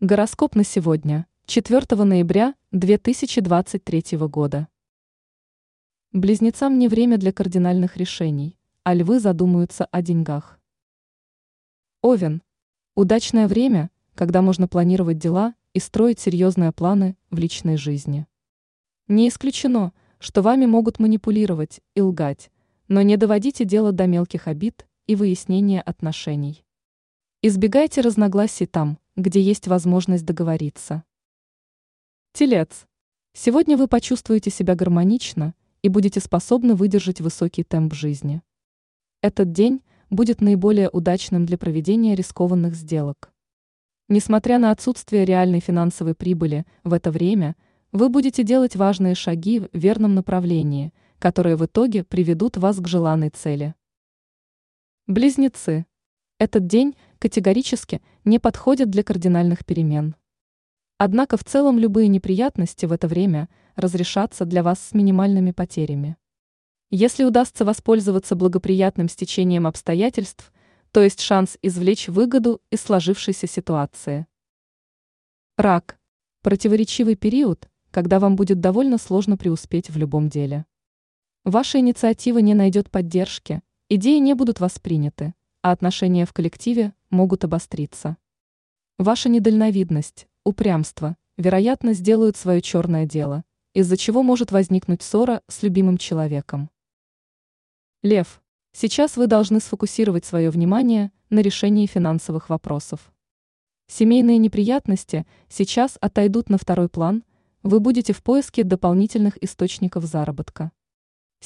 Гороскоп на сегодня, 4 ноября 2023 года. Близнецам не время для кардинальных решений, а львы задумаются о деньгах. Овен. Удачное время, когда можно планировать дела и строить серьезные планы в личной жизни. Не исключено, что вами могут манипулировать и лгать, но не доводите дело до мелких обид и выяснения отношений. Избегайте разногласий там, где есть возможность договориться. Телец. Сегодня вы почувствуете себя гармонично и будете способны выдержать высокий темп жизни. Этот день будет наиболее удачным для проведения рискованных сделок. Несмотря на отсутствие реальной финансовой прибыли в это время, вы будете делать важные шаги в верном направлении, которые в итоге приведут вас к желанной цели. Близнецы. Этот день категорически не подходит для кардинальных перемен. Однако в целом любые неприятности в это время разрешатся для вас с минимальными потерями. Если удастся воспользоваться благоприятным стечением обстоятельств, то есть шанс извлечь выгоду из сложившейся ситуации. Рак. Противоречивый период, когда вам будет довольно сложно преуспеть в любом деле. Ваша инициатива не найдет поддержки, идеи не будут восприняты, а отношения в коллективе могут обостриться. Ваша недальновидность, упрямство, вероятно, сделают свое черное дело, из-за чего может возникнуть ссора с любимым человеком. Лев, сейчас вы должны сфокусировать свое внимание на решении финансовых вопросов. Семейные неприятности сейчас отойдут на второй план, вы будете в поиске дополнительных источников заработка.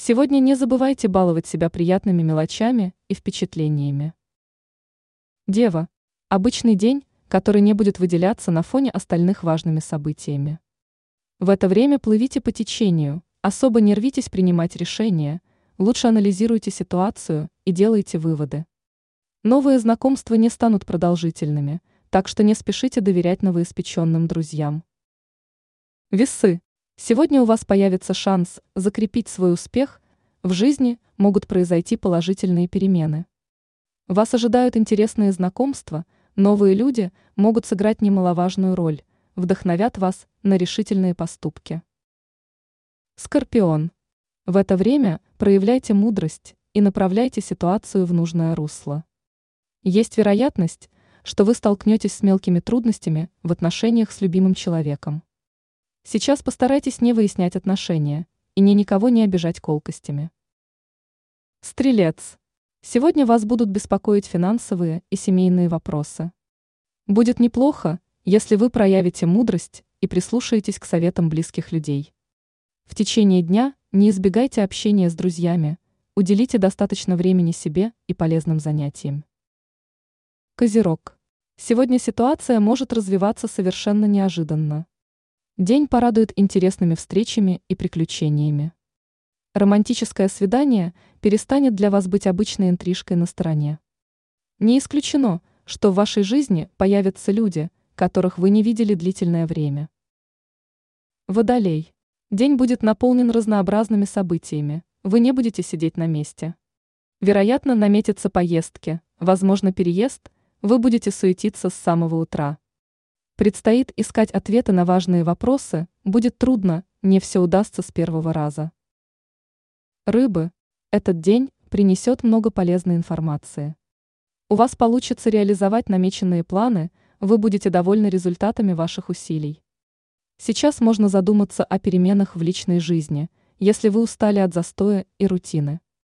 Сегодня не забывайте баловать себя приятными мелочами и впечатлениями. Дева. Обычный день, который не будет выделяться на фоне остальных важными событиями. В это время плывите по течению, особо не рвитесь принимать решения, лучше анализируйте ситуацию и делайте выводы. Новые знакомства не станут продолжительными, так что не спешите доверять новоиспеченным друзьям. Весы. Сегодня у вас появится шанс закрепить свой успех, в жизни могут произойти положительные перемены. Вас ожидают интересные знакомства, новые люди могут сыграть немаловажную роль, вдохновят вас на решительные поступки. Скорпион. В это время проявляйте мудрость и направляйте ситуацию в нужное русло. Есть вероятность, что вы столкнетесь с мелкими трудностями в отношениях с любимым человеком. Сейчас постарайтесь не выяснять отношения и не никого не обижать колкостями. Стрелец. Сегодня вас будут беспокоить финансовые и семейные вопросы. Будет неплохо, если вы проявите мудрость и прислушаетесь к советам близких людей. В течение дня не избегайте общения с друзьями, уделите достаточно времени себе и полезным занятиям. Козерог. Сегодня ситуация может развиваться совершенно неожиданно. День порадует интересными встречами и приключениями. Романтическое свидание перестанет для вас быть обычной интрижкой на стороне. Не исключено, что в вашей жизни появятся люди, которых вы не видели длительное время. Водолей. День будет наполнен разнообразными событиями, вы не будете сидеть на месте. Вероятно, наметятся поездки, возможно, переезд, вы будете суетиться с самого утра. Предстоит искать ответы на важные вопросы, будет трудно, не все удастся с первого раза. Рыбы. Этот день принесет много полезной информации. У вас получится реализовать намеченные планы, вы будете довольны результатами ваших усилий. Сейчас можно задуматься о переменах в личной жизни, если вы устали от застоя и рутины.